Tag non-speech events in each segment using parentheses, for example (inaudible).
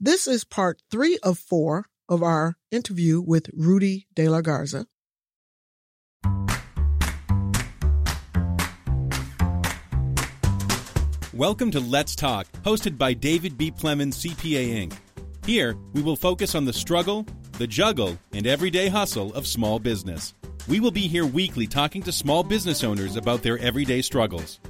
This is part three of four of our interview with Rudy De La Garza. Welcome to Let's Talk, hosted by David B. Plemons, CPA Inc. Here, we will focus on the struggle, the juggle, and everyday hustle of small business. We will be here weekly talking to small business owners about their everyday struggles.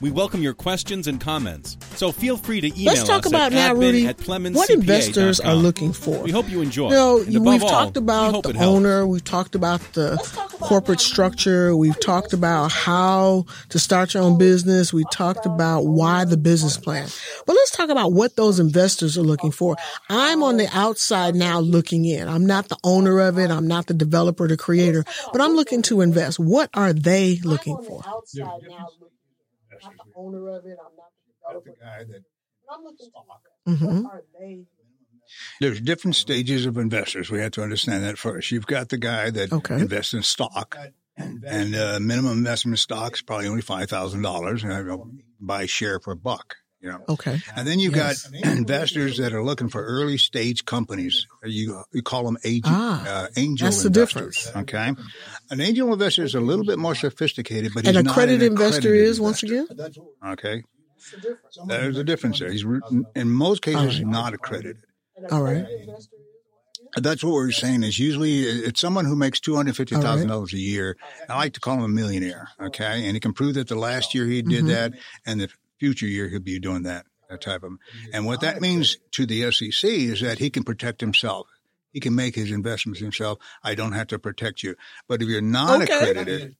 We welcome your questions and comments. So feel free to email Let's talk us about at now, admin Rudy. at What investors are looking for? We hope you enjoy. You know, we've all, talked about hope the it helps. owner. We've talked about the corporate structure. We've talked about how to start your own business. We talked about why the business plan. But let's talk about what those investors are looking for. I'm on the outside now looking in. I'm not the owner of it. I'm not the developer, the creator, but I'm looking to invest. What are they looking for? outside now. Not the owner of it. I'm not the That's the guy that But I'm looking to Mhm. what are they? there's different stages of investors. We have to understand that first. You've got the guy that Okay. invests in stock, and uh, minimum investment in stock is probably only five thousand dollars, and I buy a share for a buck. You know. Okay. And then you've Yes. got (clears throat) investors that are looking for early stage companies. You you call them agent, Ah, uh, angel that's the difference. Okay, an angel investor is a little bit more sophisticated, but An he's not accredited an investor accredited is once again? Okay, there's a difference there. He's re- in most cases not accredited. All right. That's what we're saying is usually it's someone who makes two hundred fifty thousand dollars a year. I like to call him a millionaire. Okay, and he can prove that the last year he did Mhm. that, and the future year he'll be doing that. That type of. And what that means to the SEC is that he can protect himself. He can make his investments himself. I don't have to protect you. But if you're not Okay. accredited,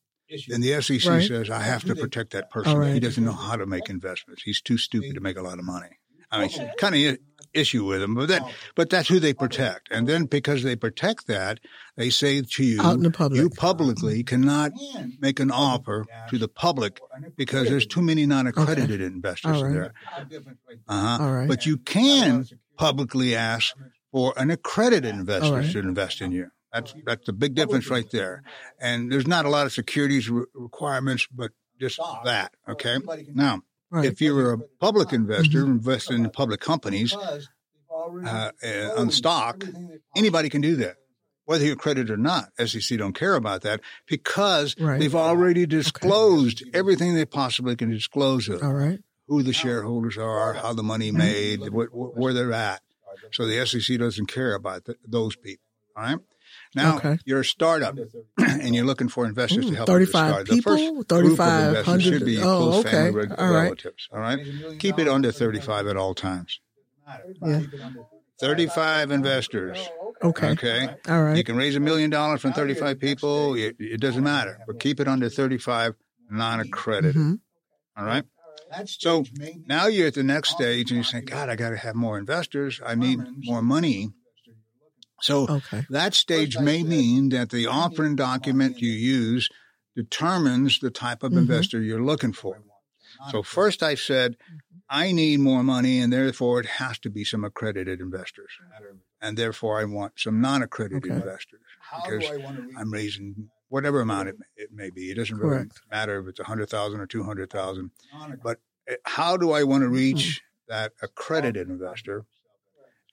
then the SEC Right. says I have to protect that person. Right. He doesn't know how to make investments. He's too stupid to make a lot of money. I mean, kind of issue with them, but that, but that's who they protect. And then because they protect that, they say to you, Out in the public. you publicly cannot make an offer to the public because there's too many non-accredited investors All right. there. Uh-huh. All right. But you can publicly ask for an accredited investor All right. to invest in you. That's that's the big difference right there. And there's not a lot of securities re- requirements, but just that. Okay. Now, Right. if you're a public investor, Mm-hmm. invest in public companies uh, on stock, anybody can do that, whether you're accredited or not. SEC don't care about that because Right. they've already disclosed everything they possibly can disclose of All right. who the shareholders are, how the money made, wh- wh- where they're at. So the SEC doesn't care about th- those people. All right. Now Okay. you're a startup (clears throat) and you're looking for investors Ooh, to help you 35 start. people? The first group of 3,500? investors should be Oh, close okay. family reg- All right. relatives. All right. Keep it under 35 at all times. Yeah. 35 investors. Okay. Okay. All right. You can raise a million dollars from 35 people. It, it doesn't matter, but keep it under 35 non-accredited. Mhm. All right. So now you're at the next stage and you're saying, God, I got to have more investors. I need more money. So Okay. that stage may mean that the offering document you use determines the type of Mhm. investor you're looking for. So first I said, I need more money and therefore it has to be some accredited investors. And therefore I want some non-accredited Okay. investors because I'm raising whatever amount it, it may be. It doesn't really Correct. matter if it's a hundred thousand or two hundred thousand. But uh, how do I want to reach that accredited investor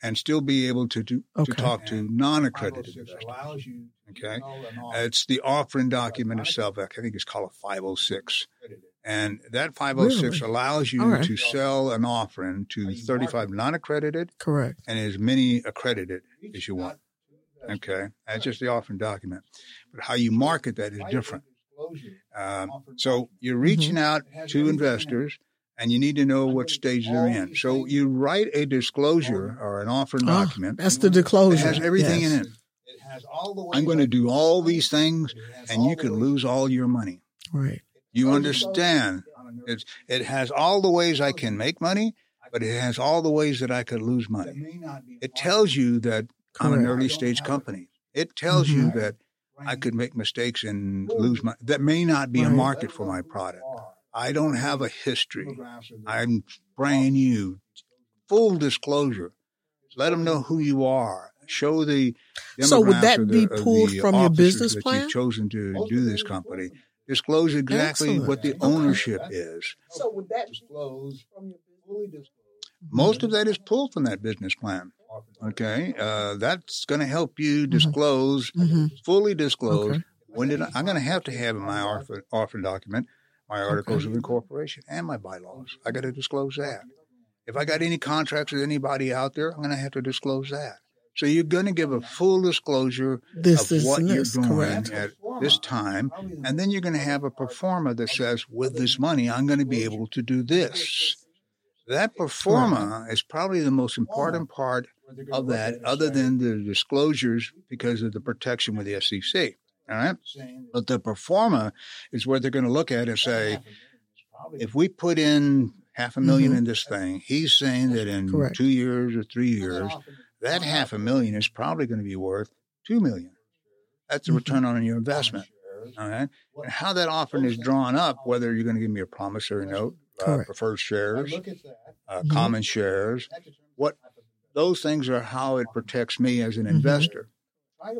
and still be able to do, to Okay. talk to non-accredited investors? Okay, it's the offering document itself. I think it's called a 506. And that 506 Really? allows you All right. to sell an offering to 35 non-accredited Correct. and as many accredited as you want. Okay, that's just the offering document. But how you market that is different. Um, so you're reaching out to investors, and you need to know what stage they're in. So you write a disclosure or an offer Ah, document. that's the disclosure. It has everything Yes. in it. I'm going to do all these things, and you could lose all your money. Right. You understand? It's, it has all the ways I can make money, but it has all the ways that I could lose money. It tells you that I'm an early stage company. It tells you Mhm. that I could make mistakes and lose my. That may not be a market for my product. I don't have a history. I'm brand new. Full disclosure. Let them know who you are. Show the. So would that be of pulled the from your officers business that plan? You've chosen to do this company. Disclose exactly Excellent. what the Okay. ownership is. So would that disclose from your business? Most of that is pulled from that business plan. Okay, uh, that's going to help you disclose, Mm-hmm. fully disclose. Okay. When did I, I'm going to have to have in my offer, orphan document my articles Okay. of incorporation and my bylaws. I got to disclose that. If I got any contracts with anybody out there, I'm going to have to disclose that. So you're going to give a full disclosure This of what you're doing correct. at this time, and then you're going to have a pro forma that says, "With this money, I'm going to be able to do this." That pro forma is probably the most important part of that, other than the disclosures because of the protection with the SEC. All right, but the pro forma is what they're going to look at and say, if we put in half a 1000000 in this thing, he's saying that in Mm-hmm. Correct. two years or three years, that half a million is probably going to be worth two million. That's the Mm-hmm. return on your investment. All right. And how that offering is drawn up, whether you're going to give me a promissory note, uh, preferred shares, uh, Mhm. common shares, what those things are how it protects me as an Mhm. investor.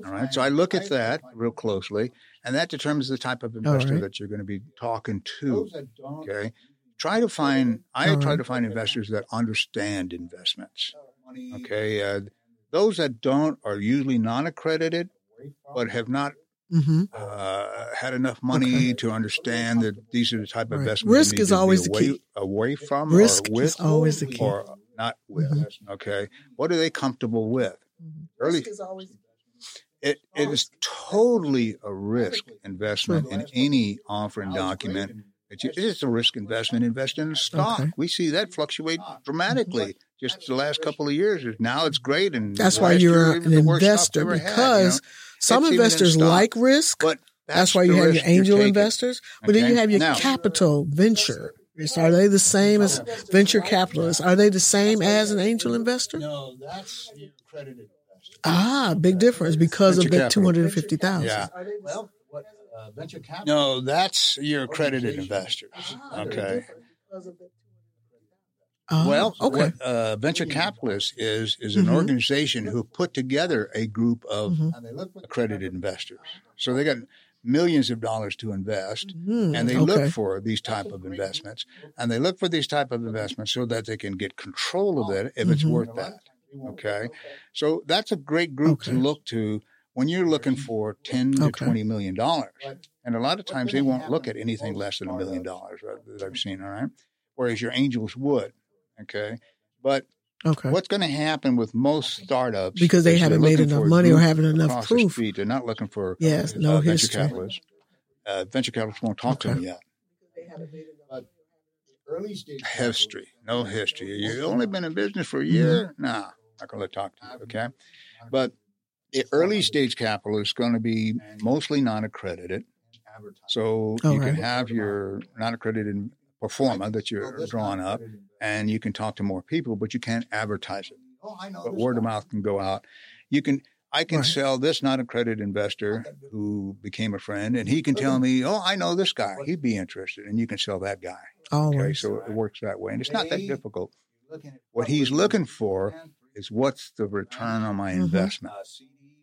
All right. So I look at that real closely, and that determines the type of investor right. that you're going to be talking to. Okay. Try to find, I All try to find investors that understand investments. Okay. Uh, those that don't are usually non accredited, but have not Mm-hmm. uh, had enough money Okay. to understand that these are the type of Right. investments Risk need is to be always the away, key. away from Risk or with is always the key. or not with. Mm-hmm. Okay, what are they comfortable with? Early, Risk is always it, oh, it is totally a risk investment in any offering document. It's, it's a risk investment. Invest in stock. Okay. We see that fluctuate dramatically just the last couple of years. Now it's great, and That's why you're an even the worst stock investor we had, you because know? some It's even in investors stock. like risk. But That's, why you have your angel investors, but then you have your Now- capital venture. Are they the same as venture capitalists? Are they the same as an angel investor? No, that's your accredited investor. Ah, big difference because Venture of that capital. two hundred and fifty thousand. Yeah. Are they the Well, what uh, venture capital? No, that's your accredited investors. Ah, Okay. because of the Oh, Well, okay. what uh, venture capitalist is is an Mhm. organization who put together a group of Mhm. And they look what accredited investors. So they got millions of dollars to invest, Hmm, and they okay. look for these type of investments, and they look for these type of investments so that they can get control of it if it's Mhm. worth that. Okay, so that's a great group to look to when you're looking for ten to Okay. twenty million dollars. And a lot of times they won't look at anything less than a million dollars right, that I've seen. All right, whereas your angels would. Okay, but Okay. what's going to happen with most startups Because they haven't made enough money or haven't enough across the proof. street. They're not looking for Yes, no uh, venture history. capitalists. Uh, venture capitalists won't talk to them yet. they haven't made enough. but early stage History, no history. You've only been in business for a Mm-hmm. year? Nah, not going to talk to you. Okay, but the early stage capital is going to be mostly non-accredited. So All you can have your non-accredited pro forma that you're drawing up, and you can talk to more people, but you can't advertise it. Oh, I know. but word of mouth can go out. You can, I can Right. sell this non accredited investor who became a friend, and he can tell me, "Oh, I know this guy. He'd be interested," and you can sell that guy. Okay, so it works that way, and it's not that difficult. What he's looking for is what's the return on my Mhm. investment.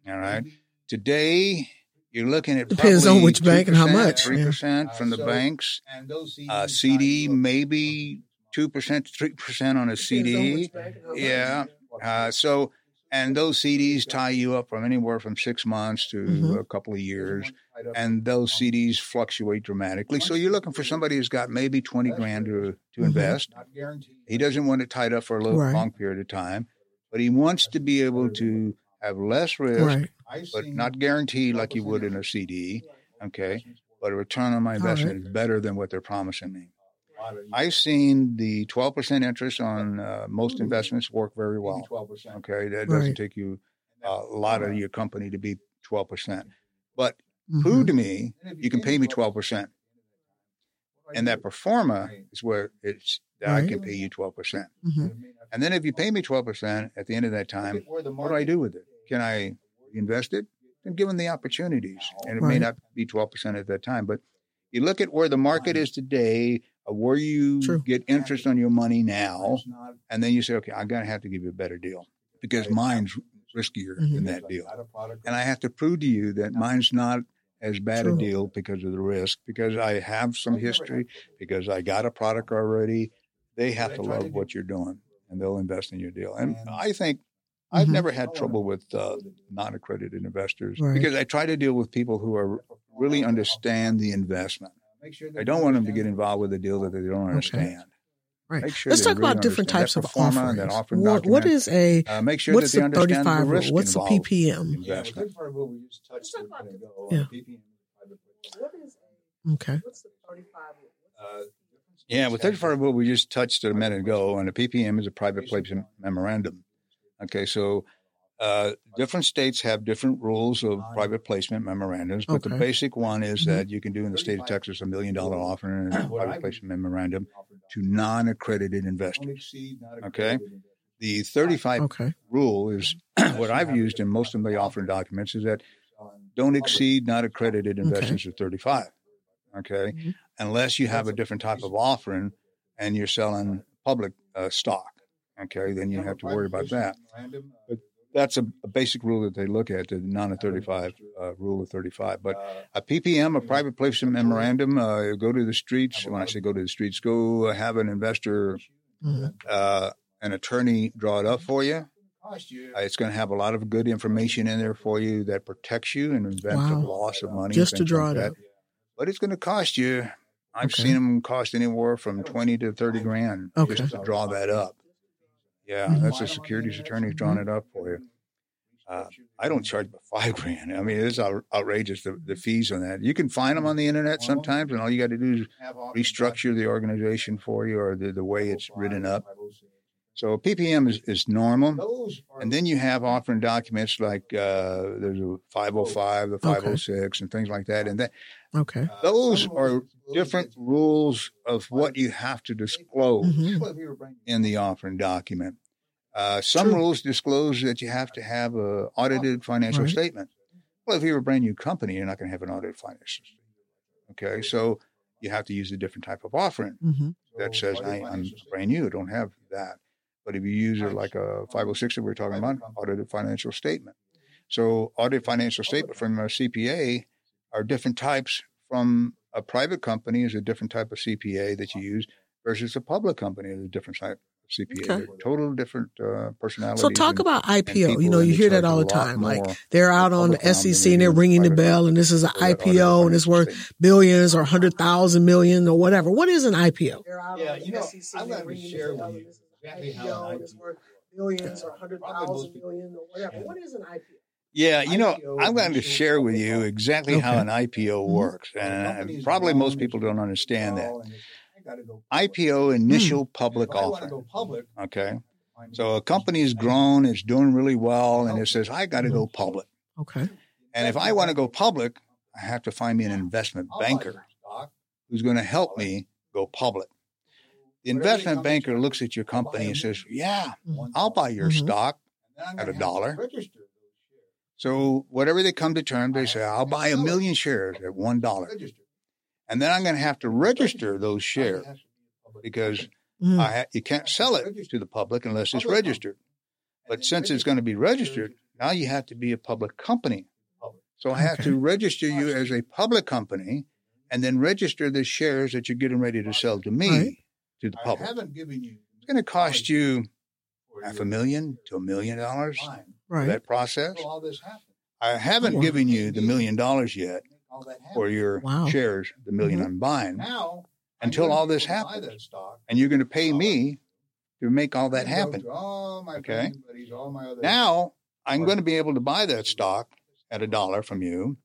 Uh, All right. Today, you're looking at Depends on which bank and how much, Three percent yeah. from the So- banks. And those CDs Uh, CD tie you up. maybe two percent, three percent on a CD. Yeah. Uh, so, and those CDs tie you up from anywhere from six months to Mhm. a couple of years, and those CDs fluctuate dramatically. So you're looking for somebody who's got maybe twenty grand to to invest. He doesn't want it tied up for a little, Right. long period of time, but he wants to be able to have less risk, Right. But not guaranteed like you would in a CD. Okay, but a return on my All investment is better than what they're promising me. A lot of- I've seen the 12% interest on uh, most investments work very well. 12%. Okay, that doesn't Right. take you uh, a lot of your company to be 12%. But Mhm. prove to me you can pay me 12%. And that pro forma is where it's that I can pay you 12%. Mhm. And then if you pay me 12% at the end of that time, what do I do with it? Can I invest it? And given the opportunities, and it may not be 12% at that time, but you look at where the market is today, uh, where you True. get interest on your money now, and then you say, okay, I'm going to have to give you a better deal because mine's riskier Mhm. than that deal. And I have to prove to you that mine's not as bad True. a deal because of the risk, because I have some history, because I got a product already. They have to love what you're doing and they'll invest in your deal. And I think I've Mhm. never had trouble with uh, non-accredited investors Right. because I try to deal with people who are really understand the investment. Make sure I don't want them to get involved with a deal that they don't understand. Right. Make sure Let's talk really about different types of pro forma, offerings. that offering What, what document. is a Uh, make sure what's that they the understand the 35 rule? risk What's the involved PPM? Yeah, investment. third part of what we just touched a. Yeah. PPM, private placement. What is Okay. what's the thirty-five? Uh, Yeah, with 35 rule, we just touched it a minute ago, and the PPM is a private placement memorandum. Okay, so uh, different states have different rules of private placement memorandums, but the basic one is Mhm. that you can do in the state of Texas a million dollar offering and a (clears throat) private placement memorandum to non accredited investors. Okay. The 35 Okay. rule is (clears throat) what I've used in most of the offering documents is that don't exceed not accredited investors of 35. Okay. Mhm. Unless you have a different type of offering and you're selling public uh, stock. Okay. Then you have to worry about that. But that's a, a basic rule that they look at, the non 35 uh, rule of 35. But a PPM, a private placement memorandum, uh, go to the streets. When I say go to the streets, go have an investor, Mhm. uh, an attorney draw it up for you. Uh, It's going to have a lot of good information in there for you that protects you and prevents Wow. loss of money. Just to draw like it that. up. But it's going to cost you. I've Okay. seen them cost anywhere from twenty to thirty grand Okay. just to draw that up. Yeah, that's a securities attorney drawing it up for you. Uh, I don't charge but five (laughs) grand. I mean, it's out- outrageous the, the fees on that. You can find them on the internet sometimes, and all you got to do is restructure the organization for you or the, the way it's written up. So PPM is, is normal. And then you have offering documents like uh, there's a 505, the 506, and things like that. And that, Okay. those are different rules of what you have to disclose Mhm. in the offering document. Uh, some True. rules disclose that you have to have a audited financial Right. statement. Well, if you're a brand new company, you're not going to have an audited financial statement. Okay, so you have to use a different type of offering hmm that says I, I'm brand new, don't have that. But if you use it like a 506 that we're talking about, audited financial statement. So audited financial statement from a CPA are different types from a private company is a different type of CPA that you use versus a public company is a different type of CPA. Okay. Total different uh, personalities. So talk and- about IPO. You know, you hear that all the time. Like they're out on the SEC and they're ringing the bell, and this is an for that audited IPO and it's worth billions or hundred thousand million or whatever. What is an IPO? They're out Yeah, on the you know, I'm they're gonna share with you and this is an IPO, an and it's IPO worth billions or hundred Probably most thousand people- million or whatever. What is an IPO? Yeah, you know, IPO I'm going to share with you offering. exactly how an IPO Mhm. works, The and probably most people don't understand that. small, and it's- I gotta go IPO public. initial public If I offering. public, Okay, so a company's grown, it's doing really well, and it says I got to go public. Okay. And if I want to go public, I have to find me an investment banker who's going to help me go public. The investment banker looks at your company and says, "Yeah, I'll buy your Mhm. stock." And then I'm at a dollar. have to register those shares. So whatever they come to terms, they say, "I'll buy a million shares at one dollar," and then I'm going to have to register those shares It has to be a public because company. I ha- you can't sell it to the public unless it's registered. But since it's going to be registered, now you have to be a public company. So I have Okay. to register you as a public company and then register the shares that you're getting ready to sell to me Right. To the I public. haven't given you It's going to cost you half a million to a million dollars time for Right. that process. until all this. I haven't Wow. given you the million dollars yet Make all that happen. for your Wow. shares, the 1000000 Mhm. I'm buying, now until I'm all this able to buy happens. that stock. and you're going to pay me to make all that I'm gonna go happen. all my Okay. friends and buddies, all my other Now I'm going to be able to buy that stock at a dollar from you.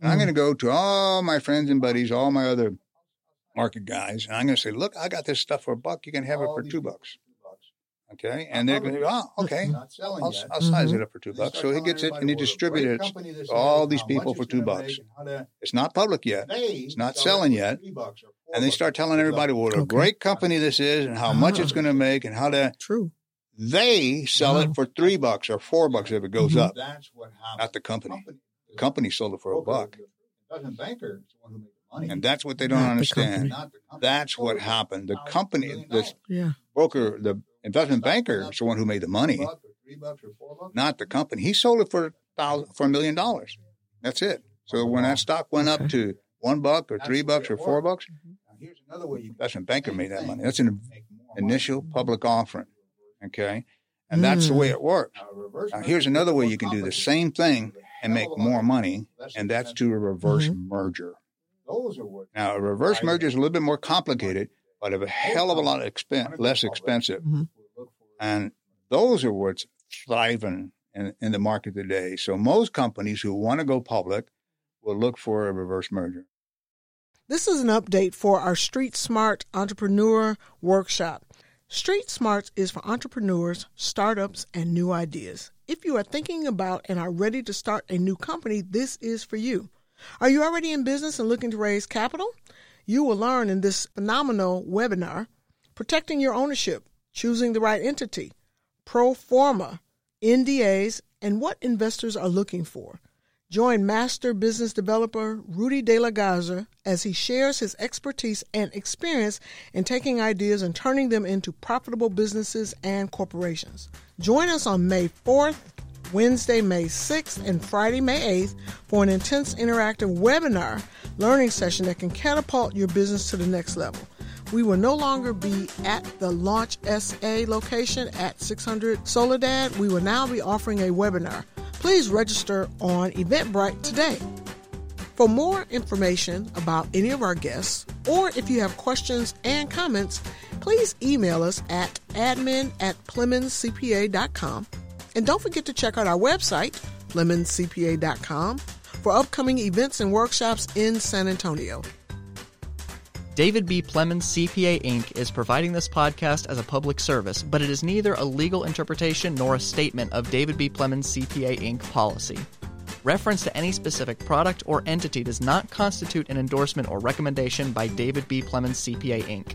And I'm Mhm. going to go to all my friends and buddies, all my other market guys, and I'm going to say, look, I got this stuff for a buck. You can have it for two bucks. two bucks. Okay. And they're going to go, oh, okay. (laughs) Not selling I'll, yet. I'll size Mhm. it up for two they bucks. So he gets it and he what a great distributes it to all these people for two bucks. make, and how to- It's not public yet. It's not selling yet. three bucks or four And they start telling everybody what a Okay. great company this is and how much it's (laughs) going to make and how to, True. they sell Wow. it for three bucks or four bucks if it goes Mhm. up. That's what happened. Not the company. Company- The company sold it for a buck. the Investment banker is the one who makes the money. And that's what they don't Not understand. the. That's what happened. The company, the Yeah. broker, the investment banker is the one who made the money, Buck or three bucks or four bucks. not the company. He sold it for a thousand, for a million dollars. That's it. So when that stock went up to one buck or three bucks or four bucks, here's another way you investment banker made that money. That's an make more money. initial public offering. Okay. And that's the Mm. way it works. Now, a reverse Now, merger here's another way you can do the same thing and make Hell of a lot more money, and that's expensive. to a reverse Mhm. merger. Those are what. Now, a reverse merger is a little bit more complicated, but a hell of a lot expen- less expensive. Mhm. And those are what's thriving in, in the market today. So most companies who want to go public will look for a reverse merger. This is an update for our Street Smart Entrepreneur Workshop. Street Smarts is for entrepreneurs, startups, and new ideas. If you are thinking about and are ready to start a new company, this is for you. Are you already in business and looking to raise capital? You will learn in this phenomenal webinar protecting your ownership, choosing the right entity, pro forma, NDAs, and what investors are looking for. Join master business developer Rudy De La Garza as he shares his expertise and experience in taking ideas and turning them into profitable businesses and corporations. Join us on May 4th, Wednesday, May 6th, and Friday, May 8th for an intense interactive webinar learning session that can catapult your business to the next level. We will no longer be at the Launch SA location at 600 Soledad. We will now be offering a webinar. Please register on Eventbrite today. For more information about any of our guests, or if you have questions and comments, please email us at admin at PlemonsCPA.com. And don't forget to check out our website, PlemonsCPA.com, for upcoming events and workshops in San Antonio. David B. Plemons CPA Inc. is providing this podcast as a public service, but it is neither a legal interpretation nor a statement of David B. Plemons CPA Inc. policy. Reference to any specific product or entity does not constitute an endorsement or recommendation by David B. Plemons CPA Inc.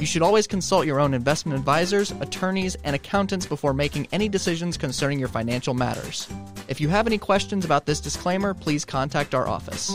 You should always consult your own investment advisors, attorneys, and accountants before making any decisions concerning your financial matters. If you have any questions about this disclaimer, please contact our office.